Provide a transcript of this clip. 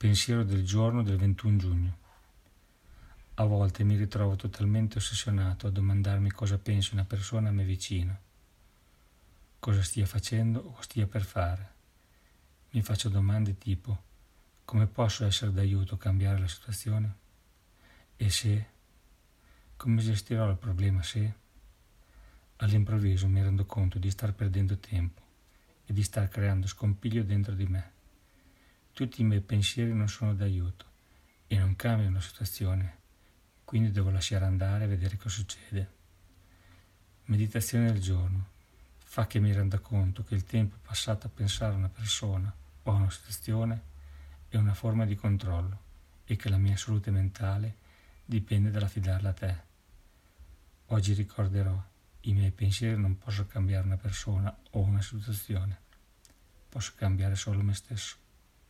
Pensiero del giorno del 21 giugno. A volte mi ritrovo totalmente ossessionato a domandarmi cosa pensi una persona a me vicino, cosa stia facendo o stia per fare. Mi faccio domande tipo come posso essere d'aiuto a cambiare la situazione? E se? Come gestirò il problema se? All'improvviso mi rendo conto di star perdendo tempo e di star creando scompiglio dentro di me. Tutti i miei pensieri non sono d'aiuto e non cambiano la situazione, quindi devo lasciare andare e vedere cosa succede. Meditazione del giorno fa che mi renda conto che il tempo passato a pensare a una persona o a una situazione è una forma di controllo e che la mia salute mentale dipende dall'affidarla a te. Oggi ricorderò, i miei pensieri non posso cambiare una persona o una situazione, posso cambiare solo me stesso.